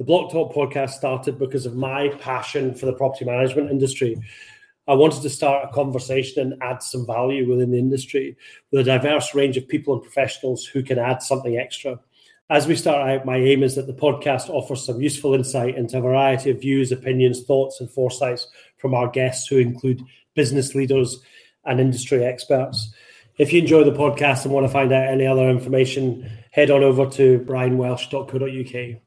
The Blocktalk podcast started because of my passion for the property management industry. I wanted to start a conversation and add some value within the industry with a diverse range of people and professionals who can add something extra. As we start out, my aim is that the podcast offers some useful insight into a variety of views, opinions, thoughts, and foresights from our guests, who include business leaders and industry experts. If you enjoy the podcast and want to find out any other information, head on over to brianwelsh.co.uk.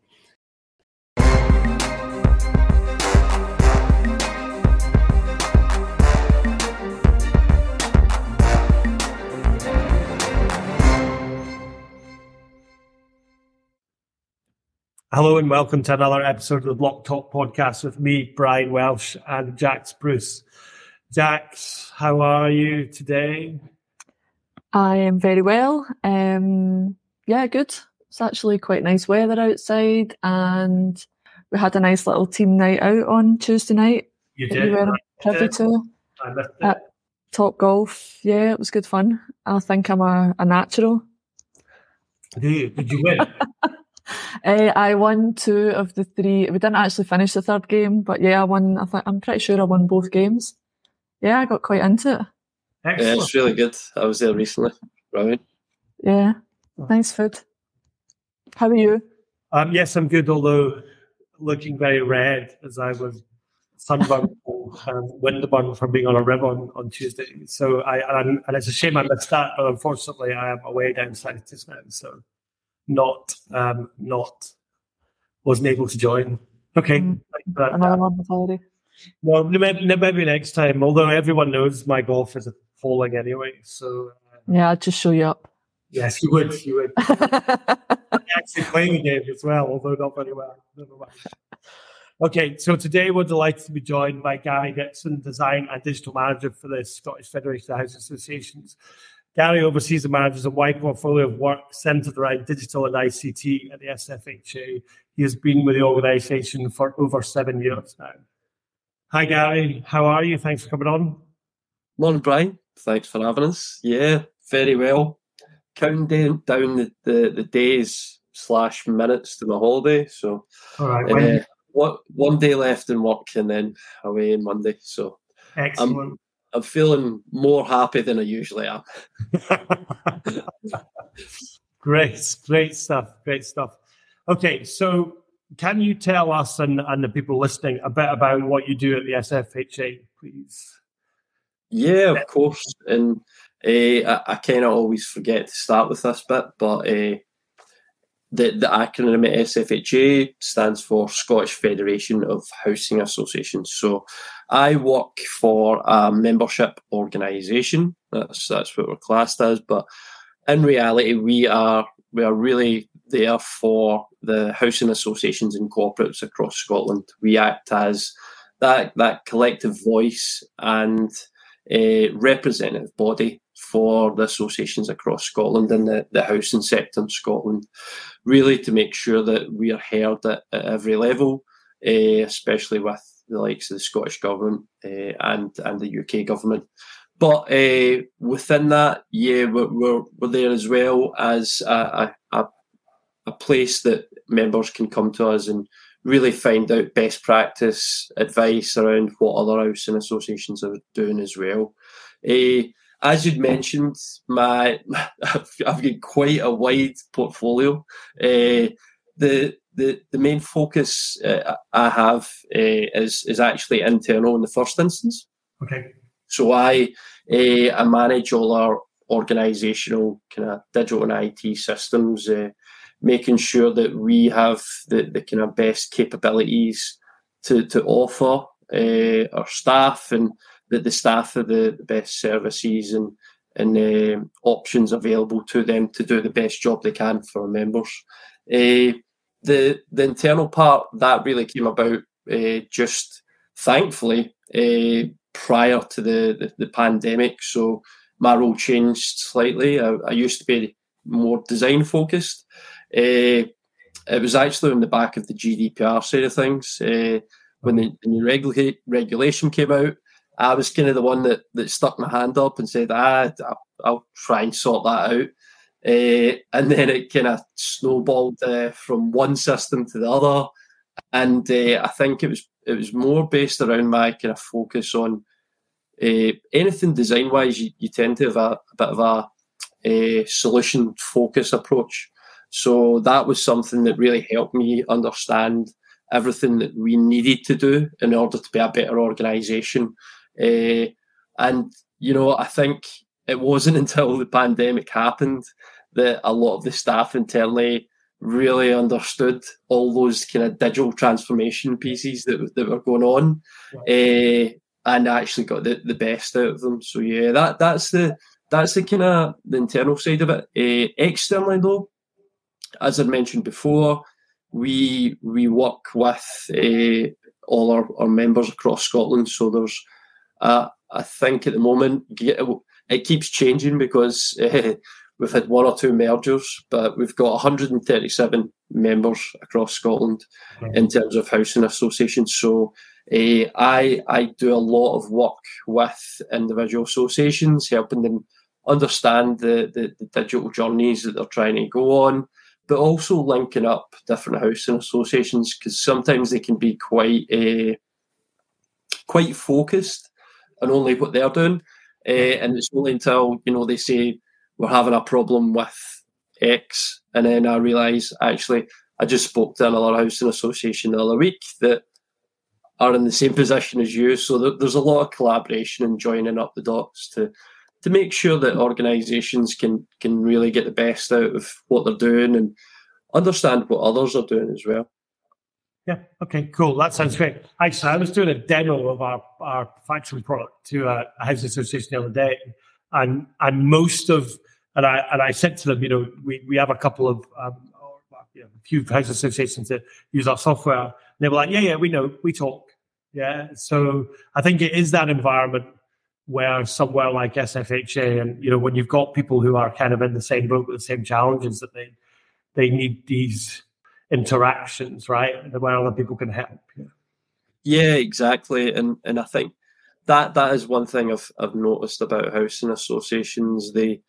Hello and welcome to another episode of the Blocktalk podcast with me, Brian Welsh, and Jax Bruce. Jax, how are you today? I am very well. Um, yeah, good. It's actually quite nice weather outside, and we had a nice little team night out on Tuesday night. You did. You were privy to at Topgolf. Yeah, it was good fun. I think I'm a, a natural. Did you, did you win? Uh, I won two of the three. We didn't actually finish the third game, but yeah, I won. I th- I'm pretty sure I won both games. Yeah, I got quite into it. Excellent. Yeah, it's really good. I was there recently. Right. Yeah, nice food. How are you? Um, yes, I'm good. Although looking very red as I was sunburned and windburned from being on a rib on, on Tuesday. So I and, and it's a shame I missed that, but unfortunately I am away down south just now. So not um, not wasn't able to join. Okay, mm. but, another one holiday. Well, maybe, next time. Although everyone knows my golf is falling anyway, so uh, yeah, I'll just show you up. Yes, you would. You would. actually playing the game as well, although not very well. Never mind. Okay, so today we're delighted to be joined by Gary Dickson, Design and Digital Manager for the Scottish Federation of Housing Associations. Gary oversees and manages a wide portfolio of work centered around digital and ICT at the SFHA. He has been with the organisation for over seven years now. Hi, Gary. How are you? Thanks for coming on. Morning, Brian. Thanks for having us. Yeah, very well. Counting down, down the, the, the days slash minutes to my holiday. So, all right. Uh, what one day left in work and then away on Monday. So, excellent. I'm, I'm feeling more happy than I usually am. great, great stuff. Great stuff. Okay, so can you tell us and, and the people listening a bit about what you do at the SFHA, please? Yeah, of course. And uh, I, I kind of always forget to start with this bit, but uh, the, the acronym SFHA stands for Scottish Federation of Housing Associations. So I work for a membership organisation. That's that's what we're classed as. But in reality, we are we are really there for the housing associations and corporates across Scotland. We act as that that collective voice and a representative body for the associations across Scotland and the, the housing sector in Scotland, really to make sure that we are heard at, at every level, uh, especially with the likes of the Scottish Government uh, and, and the UK Government. But uh, within that, yeah, we're, we're, we're, there as well as a, a, a place that members can come to us and really find out best practice advice around what other housing associations are doing as well. Uh, as you'd mentioned, my I've, I've got quite a wide portfolio. Uh, the the the main focus uh, I have uh, is is actually internal in the first instance. Okay. So I uh, I manage all our organisational kind of digital and IT systems, uh, making sure that we have the, the kind of best capabilities to to offer uh, our staff and that the staff have the, best services and and uh, options available to them to do the best job they can for members. Uh, the the internal part that really came about uh, just thankfully uh, prior to the, the, the pandemic. So my role changed slightly. I, I used to be more design focused. It was actually on the back of the GDPR side of things when the, the new regula- regulation came out. I was kind of the one that, that stuck my hand up and said, ah, I'll try and sort that out. Uh, and then it kind of snowballed uh, from one system to the other. and uh, I think it was it was more based around my kind of focus on anything design wise. You, you, tend to have a, a bit of a, a solution focus approach. So that was something that really helped me understand everything that we needed to do in order to be a better organisation. Uh, and you know, I think it wasn't until the pandemic happened that a lot of the staff internally really understood all those kind of digital transformation pieces that, that were going on uh, and actually got the, the best out of them. So yeah, that that's the that's the kind of the internal side of it. Uh, externally though, as I mentioned before, we we work with uh, all our, our members across Scotland. So there's uh, I think at the moment it keeps changing because uh, we've had one or two mergers, but we've got 137 members across Scotland mm-hmm. in terms of housing associations. So uh, I I do a lot of work with individual associations, helping them understand the, the, the digital journeys that they're trying to go on, but also linking up different housing associations because sometimes they can be quite uh, quite focused on only what they're doing. Uh, and it's only until you know they say we're having a problem with X, and then I realise actually I just spoke to another housing association the other week that are in the same position as you. So there's a lot of collaboration and joining up the dots to to make sure that organisations can can really get the best out of what they're doing and understand what others are doing as well. Yeah. Okay. Cool. That sounds great. Actually, I was doing a demo of our, our factory product to a, a housing association the other day, and and most of and I and I said to them, you know, we, we have a couple of um, you know, a few housing associations that use our software. And they were like, yeah, yeah, we know, we talk. Yeah. So I think it is that environment where somewhere like SFHA, and you know, when you've got people who are kind of in the same boat with the same challenges, that they they need these interactions, right? Where other people can help. Yeah. exactly. And and I think that that is one thing I've I've noticed about housing associations. They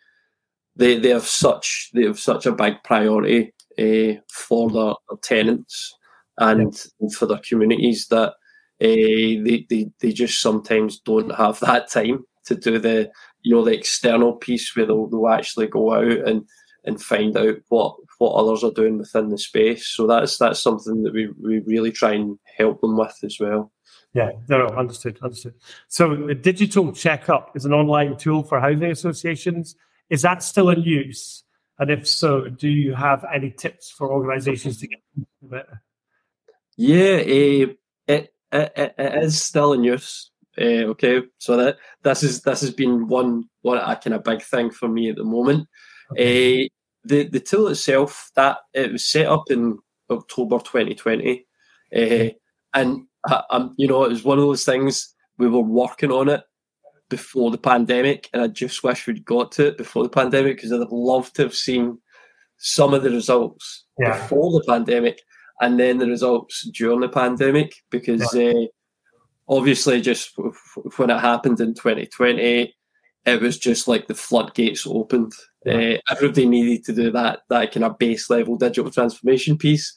they they have such they have such a big priority uh, for their, their, tenants and yeah. for their communities that uh, they, they they just sometimes don't have that time to do the you know the external piece where they'll, they'll actually go out and and find out what what others are doing within the space. So that's that's something that we, we really try and help them with as well. Yeah, no, no, understood, understood. So the digital checkup is an online tool for housing associations. Is that still in use? And if so, do you have any tips for organisations to get into it? Yeah, uh, it, it, it is still in use. Uh, okay, so that this is this has been one one a kind of big thing for me at the moment. Okay. Uh, the the tool itself that it was set up in October 2020, uh, and I, I'm you know it was one of those things we were working on it before the pandemic, and I just wish we'd got to it before the pandemic because I'd have loved to have seen some of the results yeah. before the pandemic and then the results during the pandemic because yeah. uh, obviously just when it happened in 2020 it was just like the floodgates opened uh, everybody needed to do that that kind of base level digital transformation piece.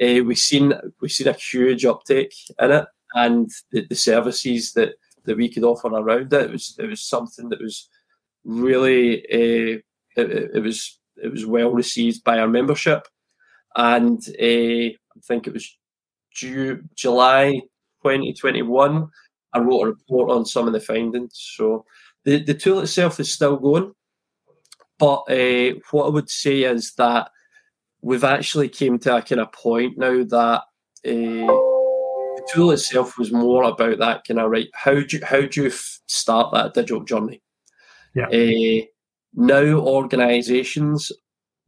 Uh, we've seen we've seen a huge uptake in it, and the, the, services that, that we could offer around it, it was it was something that was really uh, it, it, was it was well received by our membership, and I think it was July 2021. I wrote a report on some of the findings. So the, the tool itself is still going. But uh, what I would say is that we've actually came to a kind of point now that uh, the tool itself was more about that kind of right. How do you, how do you f- start that digital journey? Yeah. Uh, now organisations,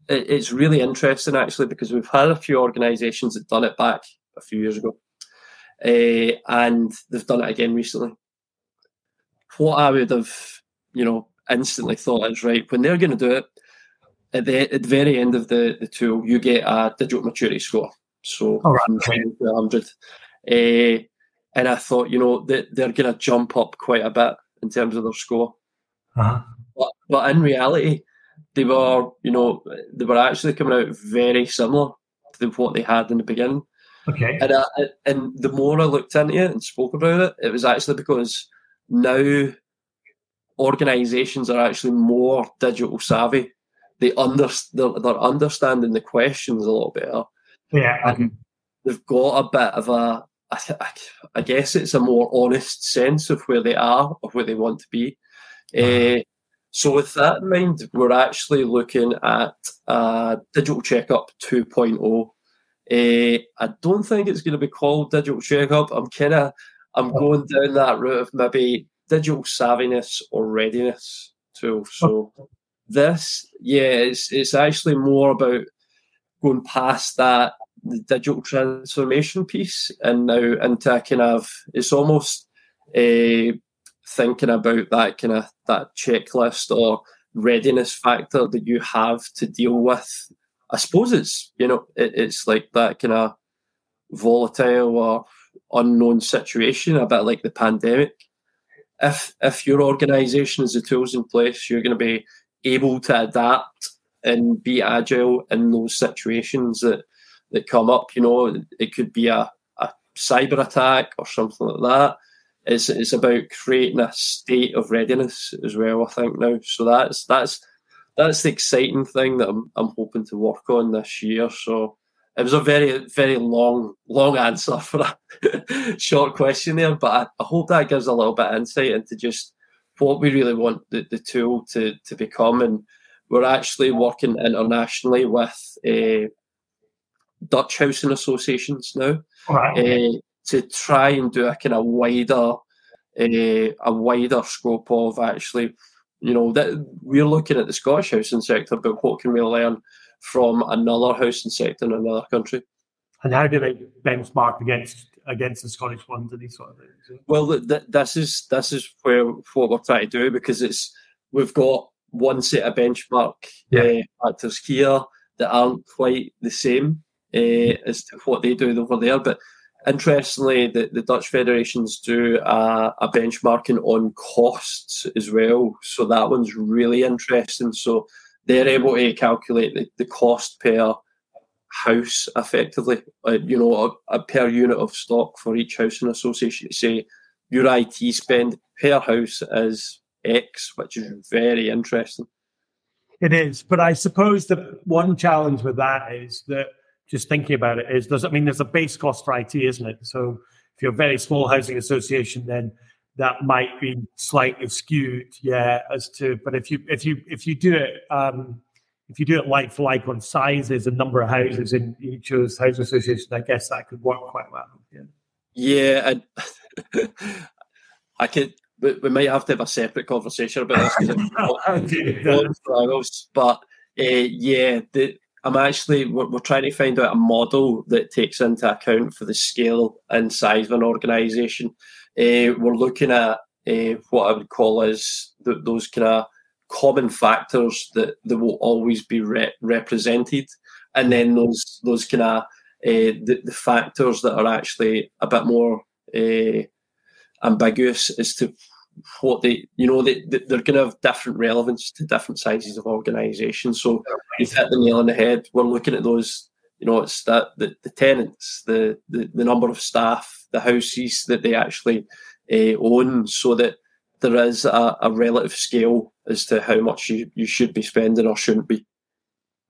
it, it's really interesting actually because we've had a few organisations that done it back a few years ago, uh, and they've done it again recently. What I would have, you know, instantly thought is right when they're going to do it at the, at the very end of the, the tool you get a digital maturity score so oh, right. 100 uh, and i thought you know they, they're going to jump up quite a bit in terms of their score uh-huh. but, but in reality they were you know they were actually coming out very similar to what they had in the beginning Okay. And, uh, and the more I looked into it and spoke about it, it was actually because now organisations are actually more digital savvy. They under, they're, they're understanding the questions a lot better. Yeah. Okay. They've got a bit of a, I, I guess it's a more honest sense of where they are or where they want to be. Uh, so, with that in mind, we're actually looking at a digital checkup 2.0. Uh, I don't think it's going to be called digital checkup. I'm kind of I'm oh. going down that route of maybe digital savviness or readiness tool. So this, yeah, it's it's actually more about going past that the digital transformation piece and now into a kind of it's almost a thinking about that kind of that checklist or readiness factor that you have to deal with. I suppose it's you know it, it's like that kind of volatile or unknown situation, a bit like the pandemic. If if your organisation has the tools in place, you're going to be able to adapt and be agile in those situations that that come up. You know, it could be a, a cyber attack or something like that it's it's about creating a state of readiness as well. I think now, so that's that's that's the exciting thing that I'm I'm hoping to work on this year. So it was a very very long long answer for a short question there, but I, I, hope that gives a little bit of insight into just what we really want the, the tool to to become. And we're actually working internationally with uh, Dutch housing associations now. Uh, to try and do a kind of wider, uh, a wider scope of actually, you know, that we're looking at the Scottish housing sector, but what can we learn from another housing sector in another country? And how do they benchmark against against the Scottish ones and these sort of things? Well, th- this is this is where what we're trying to do because it's we've got one set of benchmark yeah. uh, factors here that aren't quite the same uh, as to what they do over there, but Interestingly, the, the Dutch federations do a, a, benchmarking on costs as well. So that one's really interesting. So they're able to calculate the, the cost per house effectively, uh, you know, a, a, per unit of stock for each housing association say your IT spend per house is X, which is very interesting. It is. But I suppose the one challenge with that is that just thinking about it is does I mean there's a base cost for IT, isn't it? So if you're a very small housing association, then that might be slightly skewed, yeah, as to but if you if you if you do it um if you do it like for like on sizes and number of houses in each of those housing associations, I guess that could work quite well. Yeah. Yeah, I, I could we, might have to have a separate conversation about this because but uh, yeah, the I'm actually we're, we're, trying to find out a model that takes into account for the scale and size of an organisation. Uh, we're looking at uh, what I would call as the, those kind of common factors that, that will always be re- represented, and then those those kind of uh, the, the factors that are actually a bit more ambiguous as to what they, you know, they, they're going to have different relevance to different sizes of organisations. So you've hit the nail on the head. We're looking at those, you know, it's that the, the tenants, the, the, the number of staff, the houses that they actually uh, own, so that there is a, a relative scale as to how much you, you should be spending or shouldn't be.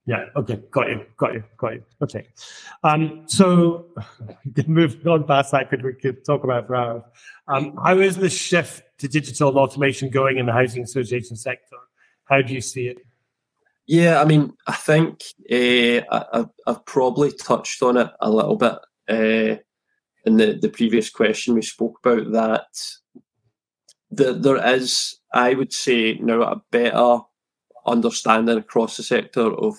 Yeah. Okay. Got you. Got you. Got you. Okay. Um, so move on past that. Could we could talk about for hours? Um, how is the shift to digital automation going in the housing association sector? How do you see it? Yeah, I mean, I think uh, I, have probably touched on it a little bit uh, in the, the previous question we spoke about that. The, there is, I would say, now a better understanding across the sector of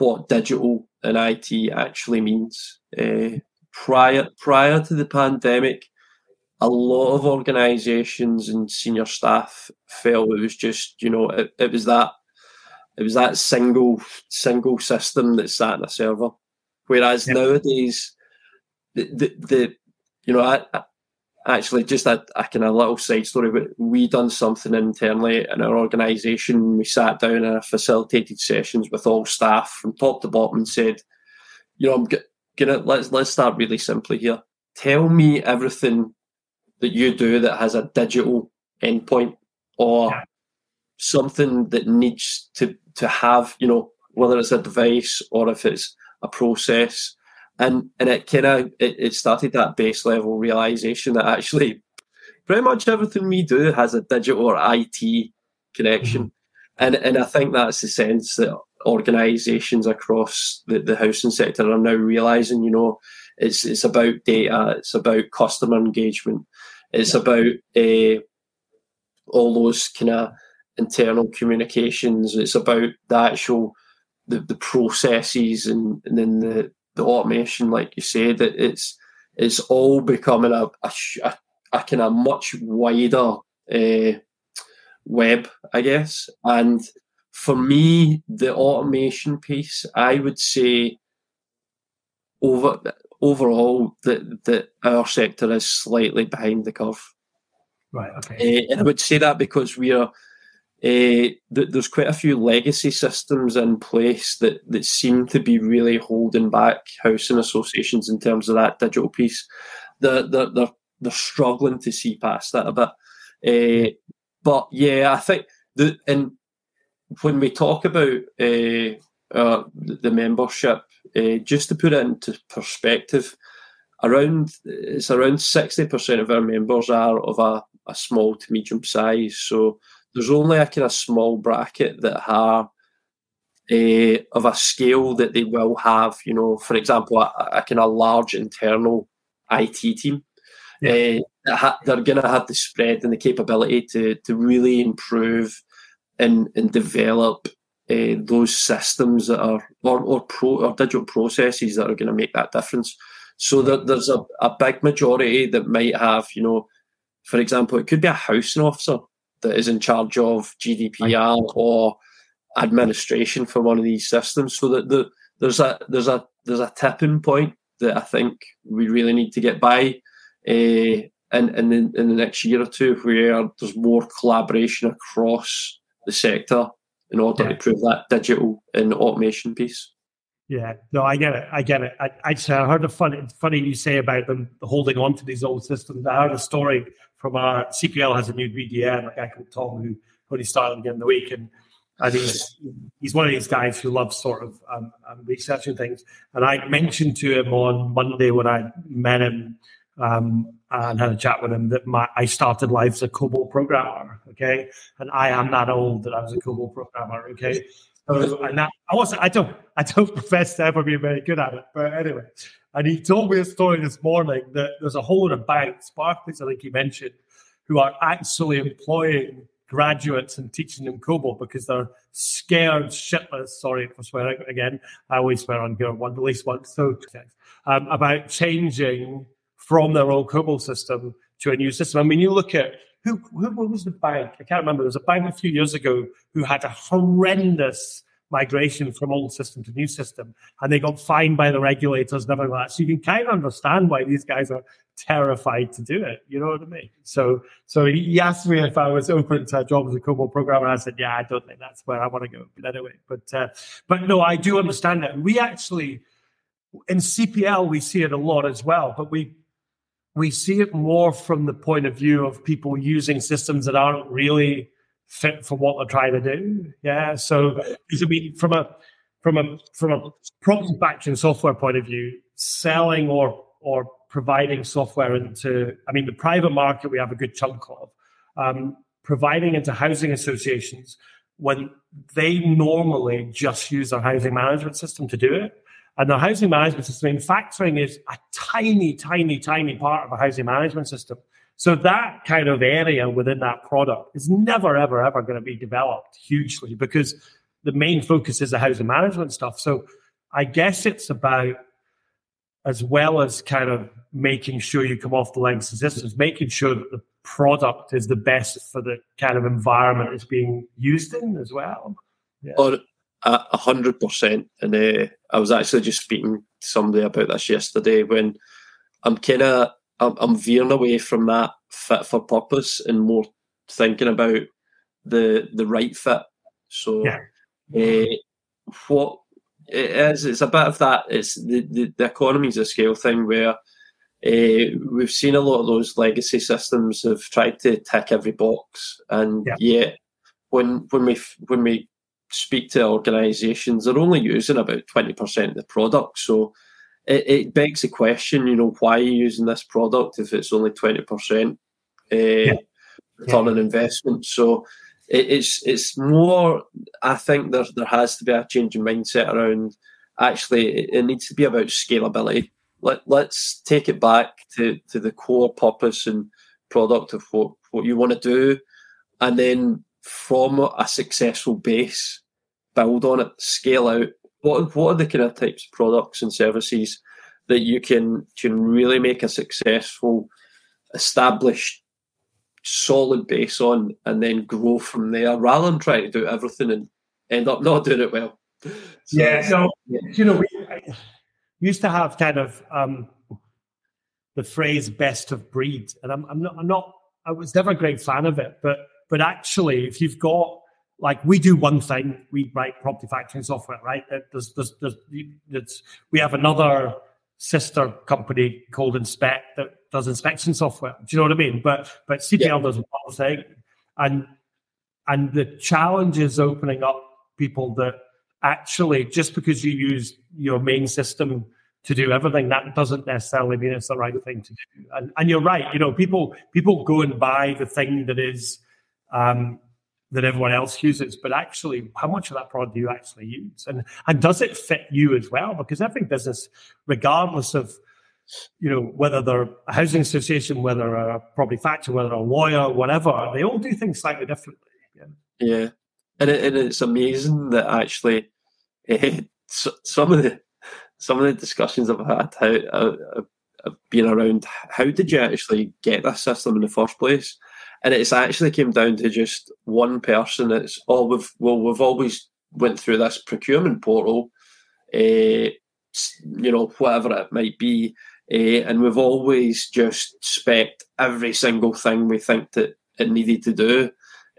what digital and IT actually means. Uh, prior prior to the pandemic, a lot of organisations and senior staff felt it was just you know it, it was that it was that single single system that sat in a server. Whereas yep. nowadays, the, the, the you know I, I actually just a, a kind of little side story. But we done something internally in our organisation. We sat down in a facilitated sessions with all staff from top to bottom and said, you know, I'm gonna let's let's start really simply here. Tell me everything that you do that has a digital endpoint or yeah. something that needs to to have, you know, whether it's a device or if it's a process. And and it kind of it, it started that base level realization that actually pretty much everything we do has a digital or IT connection. Mm-hmm. And and I think that's the sense that organisations across the, the housing sector are now realising, you know, it's it's about data, it's about customer engagement, it's yeah. about uh, all those kind of internal communications. It's about the actual the, the processes and, and then the, the automation, like you said, that it's it's all becoming a a, a, a kind of much wider uh, web, I guess. And for me, the automation piece, I would say over overall that that our sector is slightly behind the curve. Right. Okay. Uh, and I would say that because we are. Uh, th- there's quite a few legacy systems in place that, that seem to be really holding back housing associations in terms of that digital piece. They're, they're, they're, they're struggling to see past that a bit. Uh, but yeah, I think the and when we talk about uh, uh, the membership, uh, just to put it into perspective, around it's around sixty percent of our members are of a, a small to medium size. So there's only a kind of small bracket that are uh, of a scale that they will have. You know, for example, a, a kind of large internal IT team. Yeah. Uh, they're going to have the spread and the capability to to really improve and and develop uh, those systems that are or or pro or digital processes that are going to make that difference. So that there's a, a big majority that might have, you know, for example, it could be a housing officer that is in charge of GDPR or administration for one of these systems. So that the, there's a there's a there's a tipping point that I think we really need to get by. Uh, in, in, the, in the next year or two, where there's more collaboration across the sector in order yeah. to prove that digital and automation piece. Yeah, no, I get it. I get it. I, I, I heard a funny, funny you say about them holding on to these old systems. I heard a story from our CPL has a new BDM, a guy called Tom who only started again the week, and and he's he's one of these guys who loves sort of um, um, researching things. And I mentioned to him on Monday when I met him um, and had a chat with him that my, I started life as a COBOL programmer. Okay, and I am that old that I was a COBOL programmer. Okay, so and that, I wasn't. I don't. I don't profess to ever be very good at it. But anyway, and he told me a story this morning that there's a whole lot of banks, Barclays, I think he mentioned, who are actually employing graduates and teaching them COBOL because they're scared shitless. Sorry for swearing again. I always swear on here one at least once. So um, about changing from their old COBOL system to a new system. I mean, you look at who, who was the bank? I can't remember. There was a bank a few years ago who had a horrendous migration from old system to new system, and they got fined by the regulators and everything like that. So you can kind of understand why these guys are terrified to do it. You know what I mean? So, so he asked me if I was open to a job as a COBOL programmer. I said, yeah, I don't think that's where I want to go. But anyway, but uh, but no, I do understand that. We actually in CPL we see it a lot as well, but we we see it more from the point of view of people using systems that aren't really fit for what they're trying to do. Yeah. So I mean, from a from a from a property factoring software point of view, selling or or providing software into, I mean, the private market we have a good chunk of, um, providing into housing associations when they normally just use their housing management system to do it. And the housing management system, in factoring is a tiny, tiny, tiny part of a housing management system. So that kind of area within that product is never, ever, ever going to be developed hugely because the main focus is the housing management stuff. So I guess it's about as well as kind of making sure you come off the legacy systems, making sure that the product is the best for the kind of environment it's being used in as well. Yeah. Or a hundred percent. And uh, I was actually just speaking to somebody about this yesterday when I'm kind of I'm, I'm veering away from that fit for purpose and more thinking about the the right fit. So, yeah. uh, what it is. It's a bit of that. It's the, the, the economies of scale thing where uh, we've seen a lot of those legacy systems have tried to tick every box, and yeah. yet when when we when we speak to organisations, they're only using about twenty percent of the product. So it, it, begs the question, you know, why are you using this product if it's only twenty percent uh, yeah. return on investment? So it, it's it's more. I think there there has to be a change in mindset around. Actually, it, it needs to be about scalability. Let let's take it back to to the core purpose and product of what what you want to do, and then from a successful base, build on it, scale out. What what are the kind of types of products and services that you can can really make a successful, established solid base on and then grow from there rather than trying to do everything and end up not doing it well. So, yeah, so you know, we used to have kind of um, the phrase "best of breed," and I'm, I'm not, I'm not, I was never a great fan of it, but but actually, if you've got like we do one thing, we write property factoring software, right? There's, there's, there's, we have another sister company called Inspect that does inspection software. Do you know what I mean? But but CPL yeah. does one thing, and and the challenge is opening up people that actually just because you use your main system to do everything, that doesn't necessarily mean it's the right thing to do. And, and you're right. You know, people people go and buy the thing that is um, that everyone else uses, but actually, how much of that product do you actually use, and and does it fit you as well? Because every business, regardless of you know whether they're a housing association, whether a property factor, whether a lawyer, whatever, they all do things slightly differently. Yeah, yeah. And, it, and it's amazing that actually uh, some of the some of the discussions I've had how uh, have been around how did you actually get this system in the first place? And it's actually came down to just one person. It's oh we've well we've always went through this procurement portal, uh, you know whatever it might be, uh, and we've always just spec every single thing we think that it needed to do,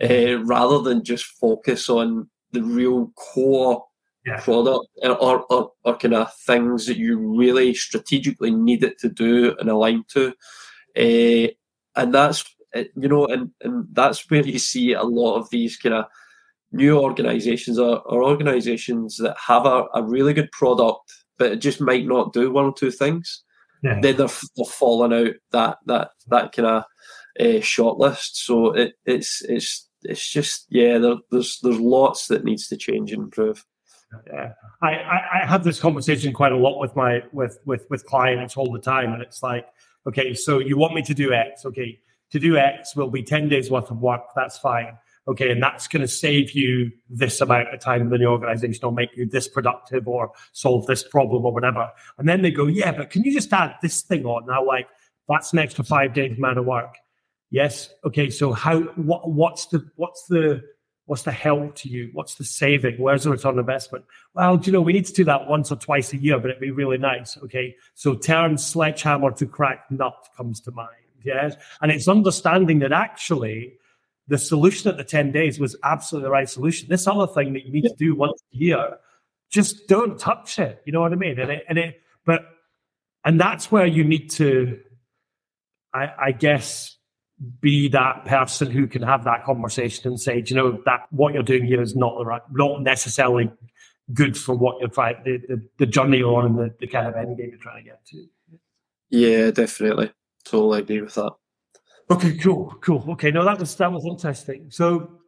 uh, rather than just focus on the real core yeah. product or, or, or kind of things that you really strategically need it to do and align to. Uh, and that's you know, and, and that's where you see a lot of these kind of new organizations or, or organizations that have a, a really good product, but it just might not do one or two things. Yeah. Then they're, they're falling out that that that kind of uh, shortlist. So it, it's it's it's just yeah, there, there's there's lots that needs to change and improve. Yeah, I, I, I have this conversation quite a lot with my with with with clients all the time, and it's like, okay, so you want me to do X, okay, to do X will be 10 days worth of work. That's fine. Okay. And that's going to save you this amount of time in the organization or make you this productive or solve this problem or whatever. And then they go, yeah, but can you just add this thing on? Now, like, that's an extra five days amount of work. Yes. Okay. So how, what, what's the, what's the, what's the help to you? What's the saving? Where's the return on investment? Well, do you know, we need to do that once or twice a year, but it'd be really nice. Okay. So term sledgehammer to crack nut comes to mind. Yes. And it's understanding that actually the solution at the 10 days was absolutely the right solution. This other thing that you need to do once a year, just don't touch it. You know what I mean? And it, and it, but, and that's where you need to, I, I guess, be that person who can have that conversation and say, you know, that what you're doing here is not the right, not necessarily good for what you're trying, the, the, the journey you're on and the, the kind of end game you're trying to get to. Yeah, definitely. Totally agree with that. Okay, cool, cool. Okay, no, that was that was interesting. So,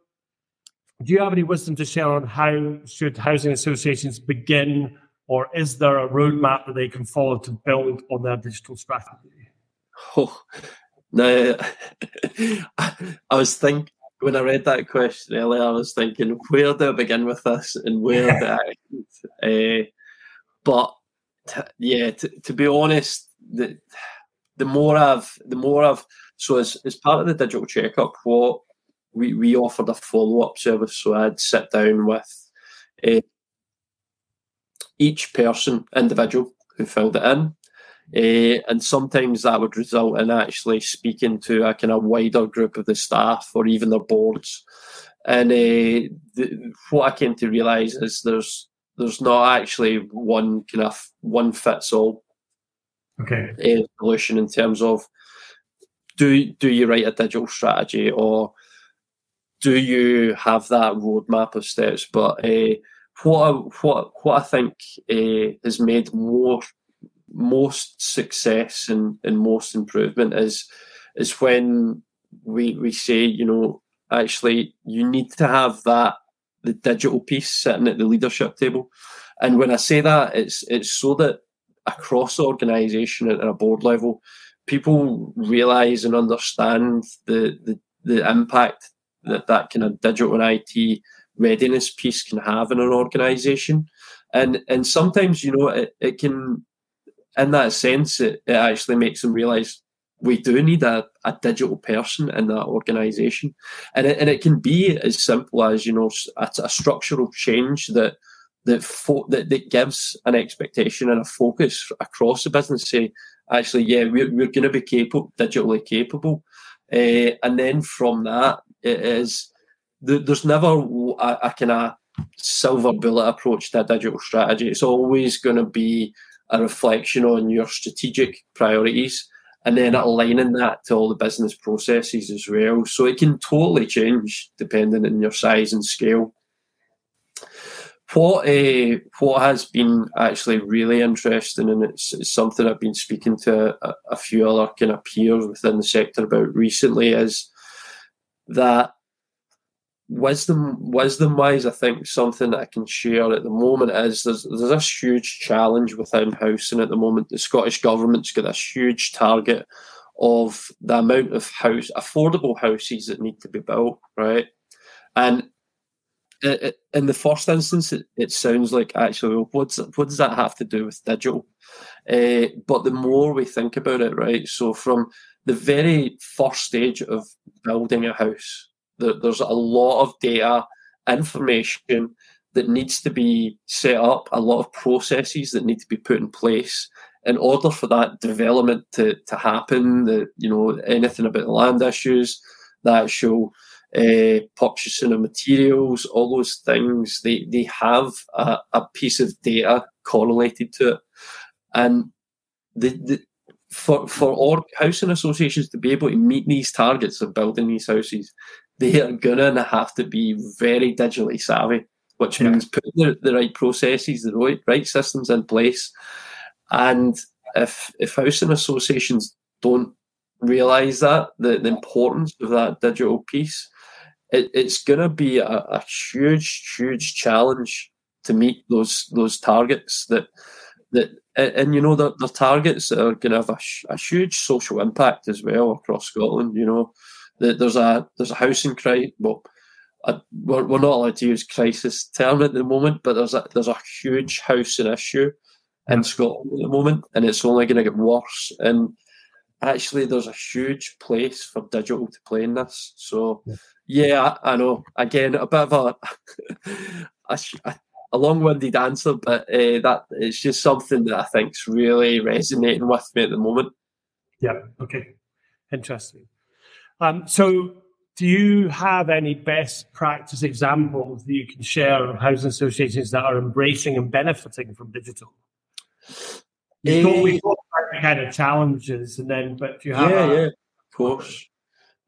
do you have any wisdom to share on how should housing associations begin, or is there a roadmap that they can follow to build on their digital strategy? Oh, no, I was thinking when I read that question earlier, I was thinking, where do I begin with this, and where do I? Uh, but t- yeah, t- to be honest, the the more I've, the more I've, so as, as part of the digital checkup, what we, we offered a follow up service. So I'd sit down with uh, each person, individual who filled it in. Uh, and sometimes that would result in actually speaking to a kind of wider group of the staff or even their boards. And uh, the, what I came to realise is there's there's not actually one kind of one fits all okay uh, solution in terms of do do you write a digital strategy or do you have that roadmap of steps? But uh, what I, what what I think uh, has made more most success and, and most improvement is is when we we say you know actually you need to have that the digital piece sitting at the leadership table and when i say that it's it's so that across the organization at a board level people realize and understand the the, the impact that that kind of digital and IT readiness piece can have in an organization. And and sometimes, you know, it, it can in that sense it, it actually makes them realize we do need a, a digital person in that organization. And it, and it can be as simple as, you know, a, a structural change that that, fo- that that gives an expectation and a focus across the business. Say, actually, yeah, we're, we're going to be capable, digitally capable. Uh, and then from that, it is there's never a, a kind of silver bullet approach to a digital strategy. It's always going to be a reflection on your strategic priorities and then aligning that to all the business processes as well. So it can totally change depending on your size and scale. What uh, what has been actually really interesting, and it's, it's something I've been speaking to a, a few other kind of peers within the sector about recently, is that wisdom wisdom wise i think something that i can share at the moment is there's there's this huge challenge within housing at the moment. The scottish government's got this huge target of the amount of house affordable houses that need to be built right? And it, in the first instance it, it sounds like actually what's what does that have to do with digital uh, but the more we think about it right so from the very first stage of building a house. there's a lot of data, information that needs to be set up, a lot of processes that need to be put in place in order for that development to, to happen. The, you know, anything about the land issues, the actual uh, purchasing of materials, all those things, they, they have a, a piece of data correlated to it. And the, the, for for all housing associations to be able to meet these targets of building these houses, they are gonna have to be very digitally savvy, which yeah. means putting the, the right processes, the right, right systems in place. And if if housing associations don't realise that the, the importance of that digital piece, it, it's gonna be a, a huge, huge challenge to meet those those targets that that and, and you know the, the targets are going to have a, a, huge social impact as well across Scotland. You know, the, there's a there's a housing crisis. Well, a, we're, we're not allowed to use crisis term at the moment, but there's a there's a huge housing issue in Scotland at the moment, and it's only going to get worse. And actually, there's a huge place for digital to play in this. So, yeah, I, I know. Again, a bit of a, a, a long-winded answer, but uh, that it's just something that I think's really resonating with me at the moment. Yeah. Okay. Interesting. Um, so, do you have any best practice examples that you can share of housing associations that are embracing and benefiting from digital? You uh, we talked kind of challenges, and then, but if you have, yeah, a, yeah, of course.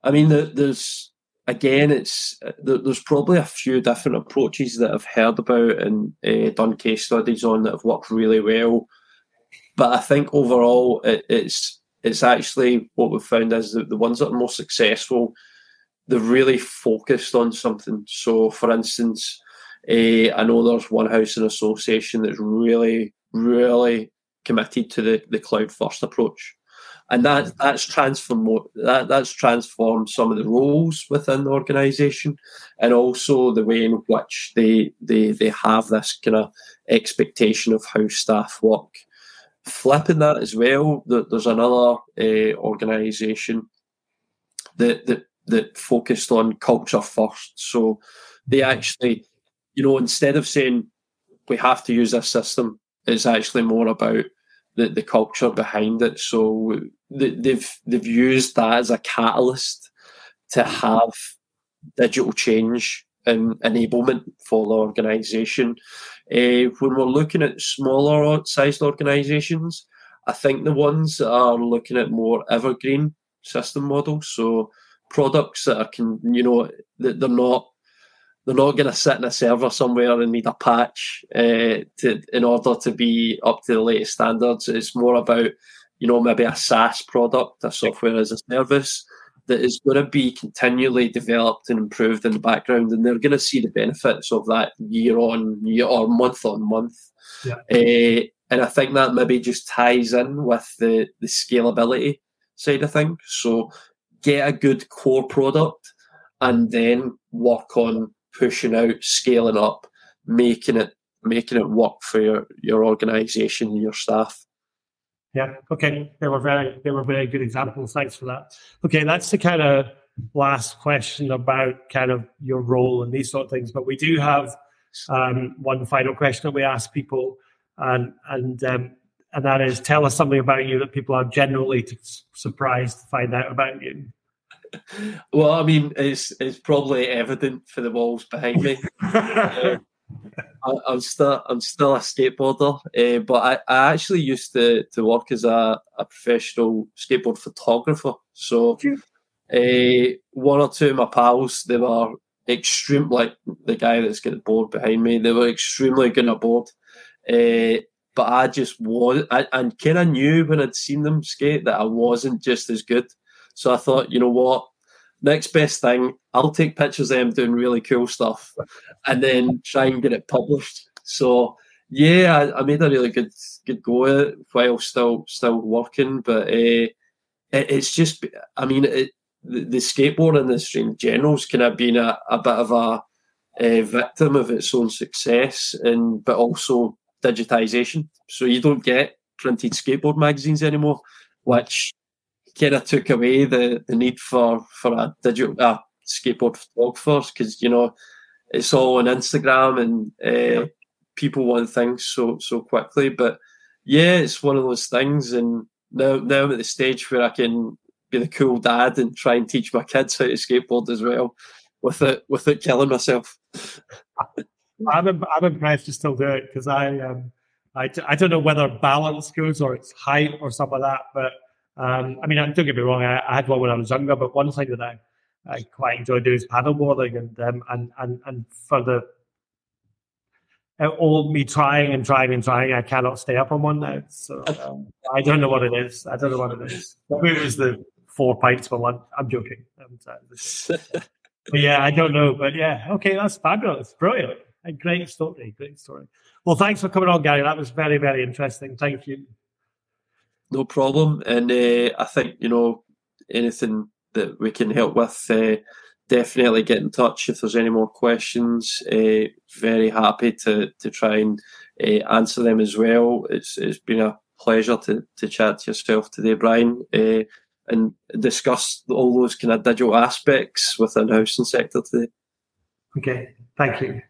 I mean, there's again, it's uh, there's probably a few different approaches that I've heard about and uh, done case studies on that have worked really well. But I think overall, it, it's it's actually what we've found is that the ones that are most successful, they're really focused on something. So, for instance, uh, I know there's one housing association that's really, really committed to the, the cloud first approach and that that's transformed that that's transformed some of the roles within the organisation, and also the way in which they they they have this kind of expectation of how staff work. Flipping that as well, there's another uh, organisation that that that focused on culture first. So they actually, you know, instead of saying we have to use this system, it's actually more about the, the culture behind it. So they've they've used that as a catalyst to have digital change and enablement for the organisation. Uh, when we're looking at smaller sized organisations, I think the ones that are looking at more evergreen system models, so products that are, can, you know, that they're not they're not going to sit in a server somewhere and need a patch uh, to in order to be up to the latest standards. It's more about you know maybe a SaaS product, a software as a service that is going to be continually developed and improved in the background, and they're going to see the benefits of that year on year or month on month. Yeah. Uh, and I think that maybe just ties in with the the scalability side of things. So get a good core product, and then work on pushing out, scaling up, making it making it work for your your organisation and your staff. Yeah. Okay. They were very they were very good examples. Thanks for that. Okay, that's the kind of last question about kind of your role and these sort of things. But we do have um, one final question that we ask people, and and um, and that is, tell us something about you that people are generally surprised to find out about you. Well, I mean, it's it's probably evident for the walls behind me. uh, I, am still I'm still a skateboarder, uh, but I, I actually used to, to work as a, a professional skateboard photographer. So uh, one or two of my pals, they were extreme, like the guy that's got the board behind me, they were extremely good at board. Uh, but I just was, I, and kind of knew when I'd seen them skate that I wasn't just as good. So I thought, you know what, next best thing, I'll take pictures of them doing really cool stuff and then try and get it published. So yeah, I, I made a really good good go at it while still still working. But uh, it, it's just, I mean, it, the, the, skateboard industry in general has kind of been a, a bit of a, a victim of its own success, and but also digitization. So you don't get printed skateboard magazines anymore, which kind of took away the, the need for, for a digital uh, skateboard photographers because, you know, it's all on Instagram and uh, people want things so so quickly. But yeah, it's one of those things. And now, now I'm at the stage where I can be the cool dad and try and teach my kids how to skateboard as well without, without killing myself. I'm, I'm impressed you still do it because I, um, I, I don't know whether balance goes or it's height or something like that, but um, I mean, don't get me wrong, I, I, had one when I was younger, but one thing that I, I quite enjoy doing is paddleboarding, and um, and and and for the uh, all me trying and trying and trying, I cannot stay up on one now. So um, I don't know what it is. I don't know what it is. Maybe it was the four pints for lunch. I'm joking. but yeah, I don't know. But yeah, okay, that's fabulous, brilliant, a great story, great story. Well, thanks for coming on, Gary. That was very, very interesting. Thank you. No problem. And uh, I think, you know, anything that we can help with, uh, definitely get in touch if there's any more questions. Uh, very happy to, to try and answer them as well. It's It's been a pleasure to, to chat to yourself today, Brian, and discuss all those kind of digital aspects within the housing sector today. Okay, thank you.